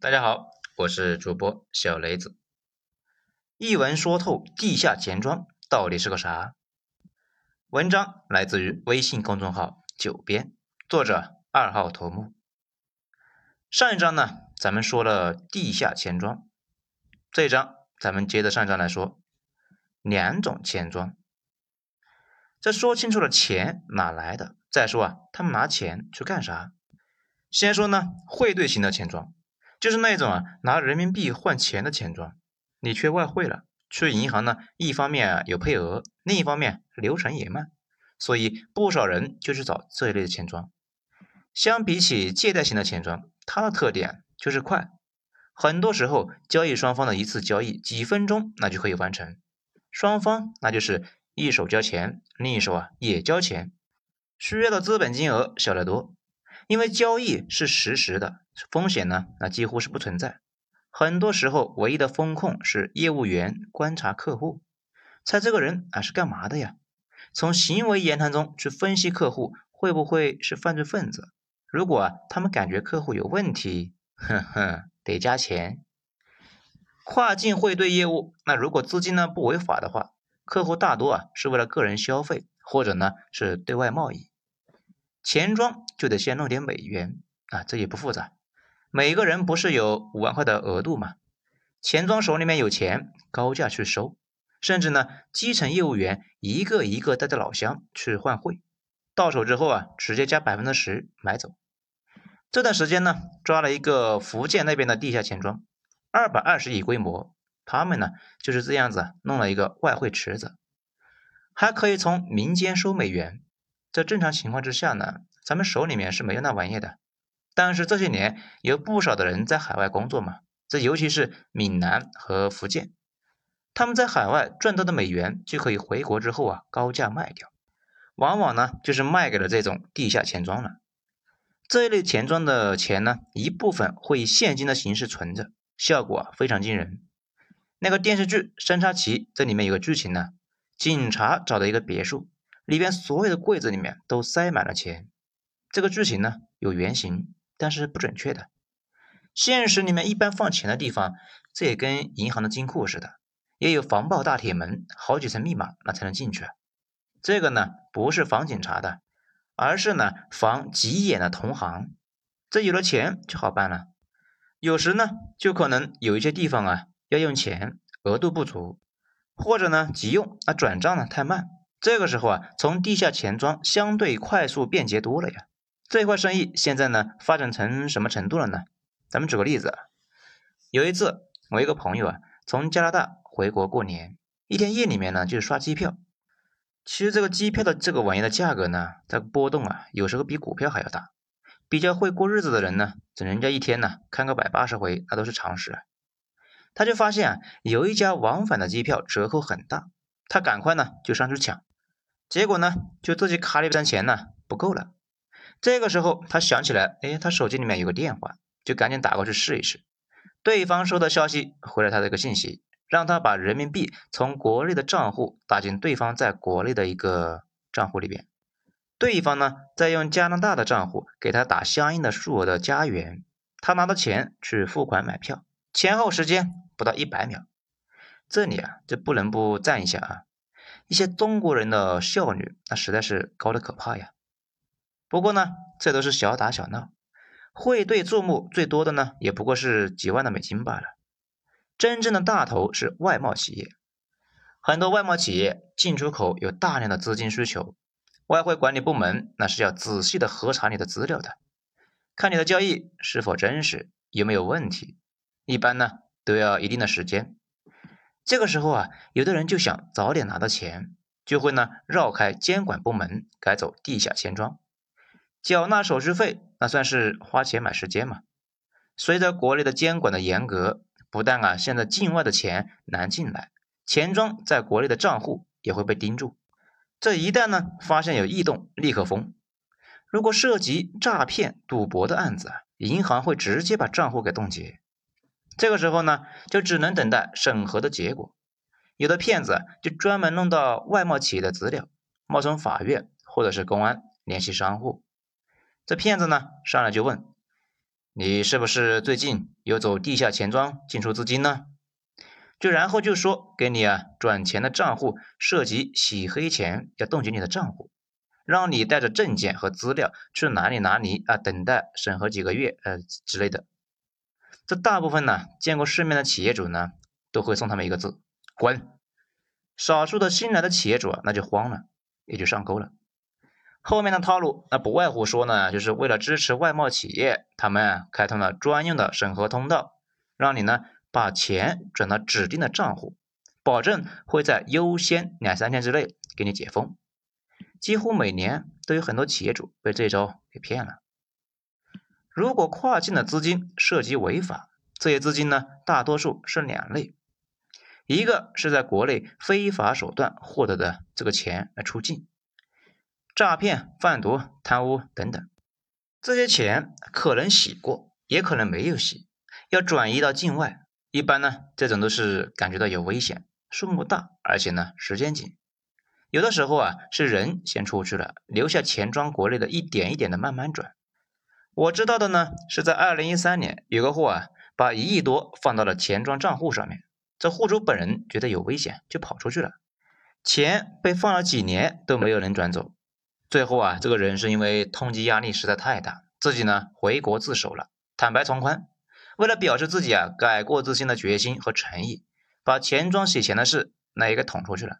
大家好，我是主播小雷子。一文说透地下钱庄到底是个啥？文章来自于微信公众号“九编”，作者二号头目。上一章呢，咱们说了地下钱庄，这一章咱们接着上一章来说两种钱庄。这说清楚了钱哪来的，再说啊，他们拿钱去干啥？先说呢，汇兑型的钱庄。就是那种啊，拿人民币换钱的钱庄，你缺外汇了，去银行呢，一方面有配额，另一方面流程也慢，所以不少人就去找这一类的钱庄。相比起借贷型的钱庄，它的特点就是快，很多时候交易双方的一次交易几分钟那就可以完成，双方那就是一手交钱，另一手啊也交钱，需要的资本金额小得多。因为交易是实时的，风险呢，那几乎是不存在。很多时候，唯一的风控是业务员观察客户，猜这个人啊是干嘛的呀？从行为言谈中去分析客户会不会是犯罪分子。如果他们感觉客户有问题，哼哼，得加钱。跨境汇兑业务，那如果资金呢不违法的话，客户大多啊是为了个人消费，或者呢是对外贸易。钱庄就得先弄点美元啊，这也不复杂。每个人不是有五万块的额度吗？钱庄手里面有钱，高价去收，甚至呢，基层业务员一个一个带着老乡去换汇，到手之后啊，直接加百分之十买走。这段时间呢，抓了一个福建那边的地下钱庄，二百二十亿规模，他们呢就是这样子弄了一个外汇池子，还可以从民间收美元。在正常情况之下呢，咱们手里面是没有那玩意的。但是这些年有不少的人在海外工作嘛，这尤其是闽南和福建，他们在海外赚到的美元就可以回国之后啊高价卖掉，往往呢就是卖给了这种地下钱庄了。这一类钱庄的钱呢，一部分会以现金的形式存着，效果啊非常惊人。那个电视剧《三叉戟》这里面有个剧情呢，警察找到一个别墅。里边所有的柜子里面都塞满了钱，这个剧情呢有原型，但是不准确的。现实里面一般放钱的地方，这也跟银行的金库似的，也有防爆大铁门，好几层密码那才能进去。这个呢不是防警察的，而是呢防急眼的同行。这有了钱就好办了。有时呢就可能有一些地方啊要用钱，额度不足，或者呢急用啊转账呢太慢。这个时候啊，从地下钱庄相对快速便捷多了呀。这块生意现在呢发展成什么程度了呢？咱们举个例子，有一次我一个朋友啊从加拿大回国过年，一天夜里面呢就是刷机票。其实这个机票的这个玩意的价格呢，这个波动啊有时候比股票还要大。比较会过日子的人呢，整人家一天呢看个百八十回，那都是常识。他就发现啊，有一家往返的机票折扣很大，他赶快呢就上去抢。结果呢，就自己卡里边钱呢不够了。这个时候他想起来，哎，他手机里面有个电话，就赶紧打过去试一试。对方收到消息回了他的一个信息，让他把人民币从国内的账户打进对方在国内的一个账户里边。对方呢再用加拿大的账户给他打相应的数额的加元，他拿到钱去付款买票，前后时间不到一百秒。这里啊，就不能不赞一下啊。一些中国人的效率，那实在是高的可怕呀。不过呢，这都是小打小闹，汇兑注目最多的呢，也不过是几万的美金罢了。真正的大头是外贸企业，很多外贸企业进出口有大量的资金需求，外汇管理部门那是要仔细的核查你的资料的，看你的交易是否真实，有没有问题，一般呢都要一定的时间。这个时候啊，有的人就想早点拿到钱，就会呢绕开监管部门，改走地下钱庄，缴纳手续费，那算是花钱买时间嘛。随着国内的监管的严格，不但啊现在境外的钱难进来，钱庄在国内的账户也会被盯住。这一旦呢发现有异动，立刻封。如果涉及诈骗、赌博的案子，银行会直接把账户给冻结。这个时候呢，就只能等待审核的结果。有的骗子就专门弄到外贸企业的资料，冒充法院或者是公安联系商户。这骗子呢上来就问：“你是不是最近有走地下钱庄进出资金呢？就然后就说给你啊转钱的账户涉及洗黑钱，要冻结你的账户，让你带着证件和资料去哪里哪里啊等待审核几个月呃之类的。这大部分呢见过世面的企业主呢都会送他们一个字滚。少数的新来的企业主啊那就慌了，也就上钩了。后面的套路那不外乎说呢，就是为了支持外贸企业，他们开通了专用的审核通道，让你呢。把钱转到指定的账户，保证会在优先两三天之内给你解封。几乎每年都有很多企业主被这招给骗了。如果跨境的资金涉及违法，这些资金呢，大多数是两类：一个是在国内非法手段获得的这个钱来出境，诈骗、贩毒、贪污等等，这些钱可能洗过，也可能没有洗，要转移到境外。一般呢，这种都是感觉到有危险，数目大，而且呢时间紧。有的时候啊，是人先出去了，留下钱庄国内的一点一点的慢慢转。我知道的呢，是在二零一三年，有个户啊，把一亿多放到了钱庄账户上面，这户主本人觉得有危险，就跑出去了，钱被放了几年都没有人转走。最后啊，这个人是因为通缉压力实在太大，自己呢回国自首了，坦白从宽。为了表示自己啊改过自新的决心和诚意，把钱庄洗钱的事那也给捅出去了。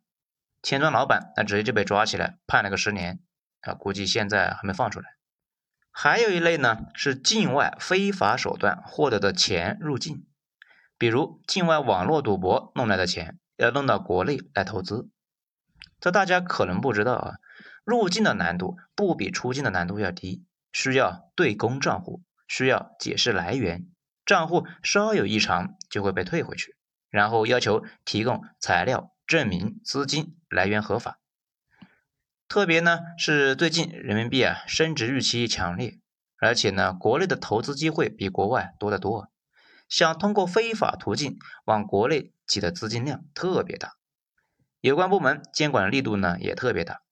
钱庄老板那直接就被抓起来判了个十年啊，估计现在还没放出来。还有一类呢是境外非法手段获得的钱入境，比如境外网络赌博弄来的钱要弄到国内来投资。这大家可能不知道啊，入境的难度不比出境的难度要低，需要对公账户，需要解释来源。账户稍有异常就会被退回去，然后要求提供材料证明资金来源合法。特别呢是最近人民币啊升值预期强烈，而且呢国内的投资机会比国外多得多，想通过非法途径往国内挤的资金量特别大，有关部门监管力度呢也特别大。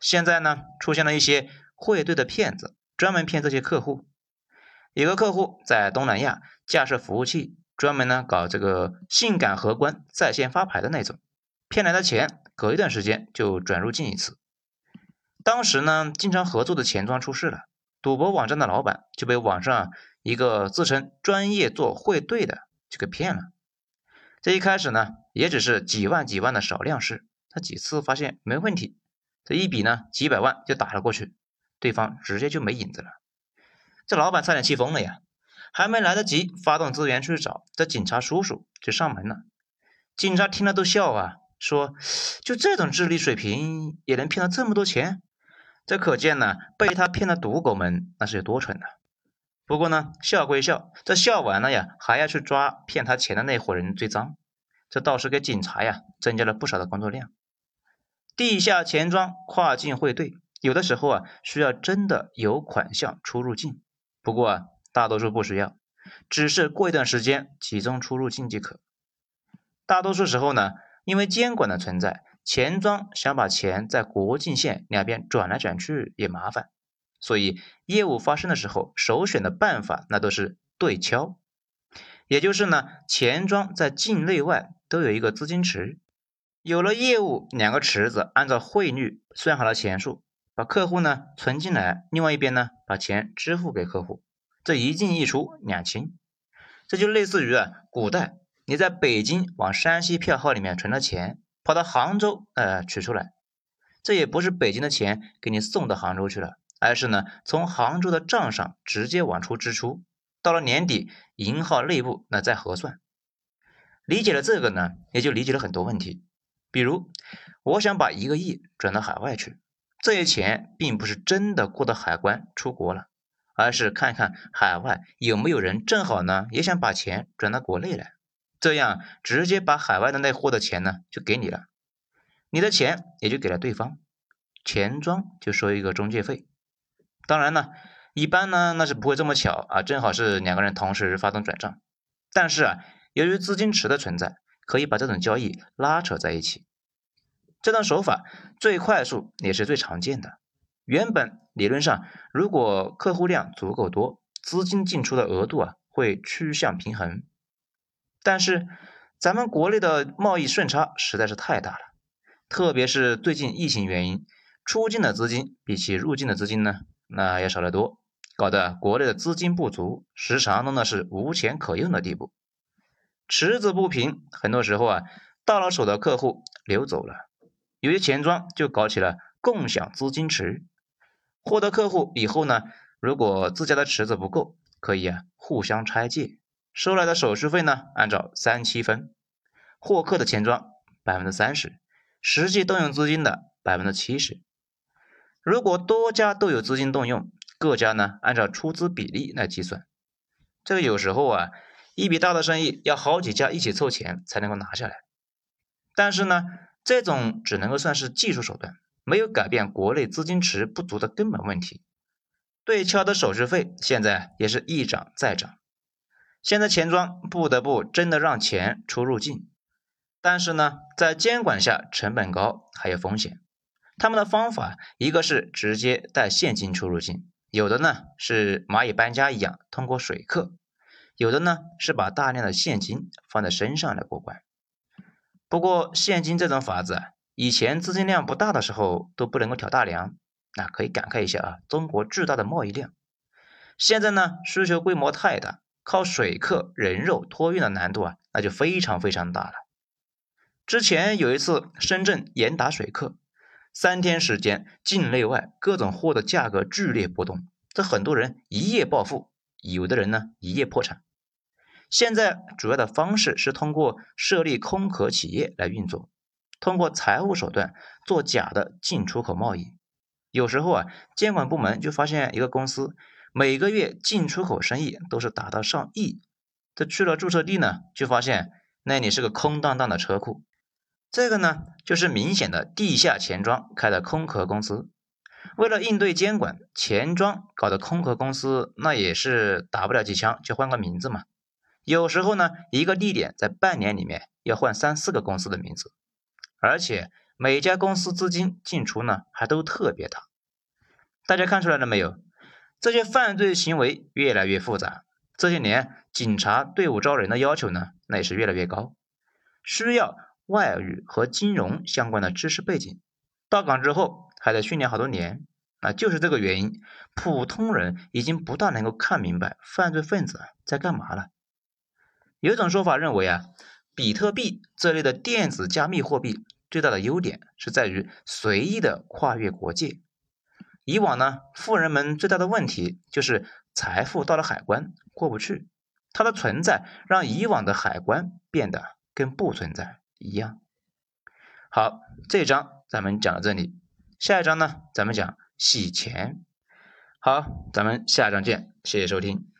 现在呢出现了一些汇兑的骗子，专门骗这些客户。有个客户在东南亚架设服务器，专门呢搞这个性感荷官在线发牌的那种，骗来的钱隔一段时间就转入进一次。当时呢，经常合作的钱庄出事了，赌博网站的老板就被网上一个自称专业做汇兑的就给骗了。这一开始呢，也只是几万几万的少量事，他几次发现没问题，这一笔呢几百万就打了过去，对方直接就没影子了。这老板差点气疯了呀！还没来得及发动资源去找，这警察叔叔就上门了。警察听了都笑啊，说：“就这种智力水平也能骗到这么多钱？这可见呢，被他骗的赌狗们那是有多蠢呢。”不过呢，笑归笑，这笑完了呀，还要去抓骗他钱的那伙人最脏，这倒是给警察呀增加了不少的工作量。地下钱庄跨境汇兑，有的时候啊，需要真的有款项出入境。不过啊，大多数不需要，只是过一段时间集中出入境即可。大多数时候呢，因为监管的存在，钱庄想把钱在国境线两边转来转去也麻烦，所以业务发生的时候，首选的办法那都是对敲，也就是呢，钱庄在境内外都有一个资金池，有了业务，两个池子按照汇率算好了钱数。把客户呢存进来，另外一边呢把钱支付给客户，这一进一出两清，这就类似于啊古代你在北京往山西票号里面存了钱，跑到杭州呃取出来，这也不是北京的钱给你送到杭州去了，而是呢从杭州的账上直接往出支出，到了年底银号内部那再核算。理解了这个呢，也就理解了很多问题，比如我想把一个亿转到海外去。这些钱并不是真的过到海关出国了，而是看看海外有没有人正好呢也想把钱转到国内来，这样直接把海外的那货的钱呢就给你了，你的钱也就给了对方，钱庄就收一个中介费。当然呢，一般呢那是不会这么巧啊，正好是两个人同时发动转账，但是啊，由于资金池的存在，可以把这种交易拉扯在一起。这种手法最快速也是最常见的。原本理论上，如果客户量足够多，资金进出的额度啊会趋向平衡。但是咱们国内的贸易顺差实在是太大了，特别是最近疫情原因，出境的资金比起入境的资金呢，那要少得多，搞得国内的资金不足，时常弄的是无钱可用的地步。池子不平，很多时候啊，到了手的客户流走了，有些钱庄就搞起了共享资金池，获得客户以后呢，如果自家的池子不够，可以啊互相拆借，收来的手续费呢按照三七分，获客的钱庄百分之三十，实际动用资金的百分之七十。如果多家都有资金动用，各家呢按照出资比例来计算，这个有时候啊。一笔大的生意要好几家一起凑钱才能够拿下来，但是呢，这种只能够算是技术手段，没有改变国内资金池不足的根本问题。对敲的手续费现在也是一涨再涨，现在钱庄不得不真的让钱出入境，但是呢，在监管下成本高还有风险。他们的方法一个是直接带现金出入境，有的呢是蚂蚁搬家一样通过水客。有的呢是把大量的现金放在身上来过关，不过现金这种法子啊，以前资金量不大的时候都不能够挑大梁，那可以感慨一下啊，中国巨大的贸易量。现在呢需求规模太大，靠水客人肉托运的难度啊，那就非常非常大了。之前有一次深圳严打水客，三天时间境内外各种货的价格剧烈波动，这很多人一夜暴富。有的人呢一夜破产，现在主要的方式是通过设立空壳企业来运作，通过财务手段做假的进出口贸易。有时候啊，监管部门就发现一个公司每个月进出口生意都是达到上亿，这去了注册地呢，就发现那里是个空荡荡的车库，这个呢就是明显的地下钱庄开的空壳公司。为了应对监管，钱庄搞的空壳公司，那也是打不了几枪就换个名字嘛。有时候呢，一个地点在半年里面要换三四个公司的名字，而且每家公司资金进出呢还都特别大。大家看出来了没有？这些犯罪行为越来越复杂。这些年，警察队伍招人的要求呢，那也是越来越高，需要外语和金融相关的知识背景。到岗之后。还得训练好多年啊！就是这个原因，普通人已经不大能够看明白犯罪分子在干嘛了。有一种说法认为啊，比特币这类的电子加密货币最大的优点是在于随意的跨越国界。以往呢，富人们最大的问题就是财富到了海关过不去，它的存在让以往的海关变得跟不存在一样。好，这一章咱们讲到这里。下一章呢，咱们讲洗钱。好，咱们下一章见，谢谢收听。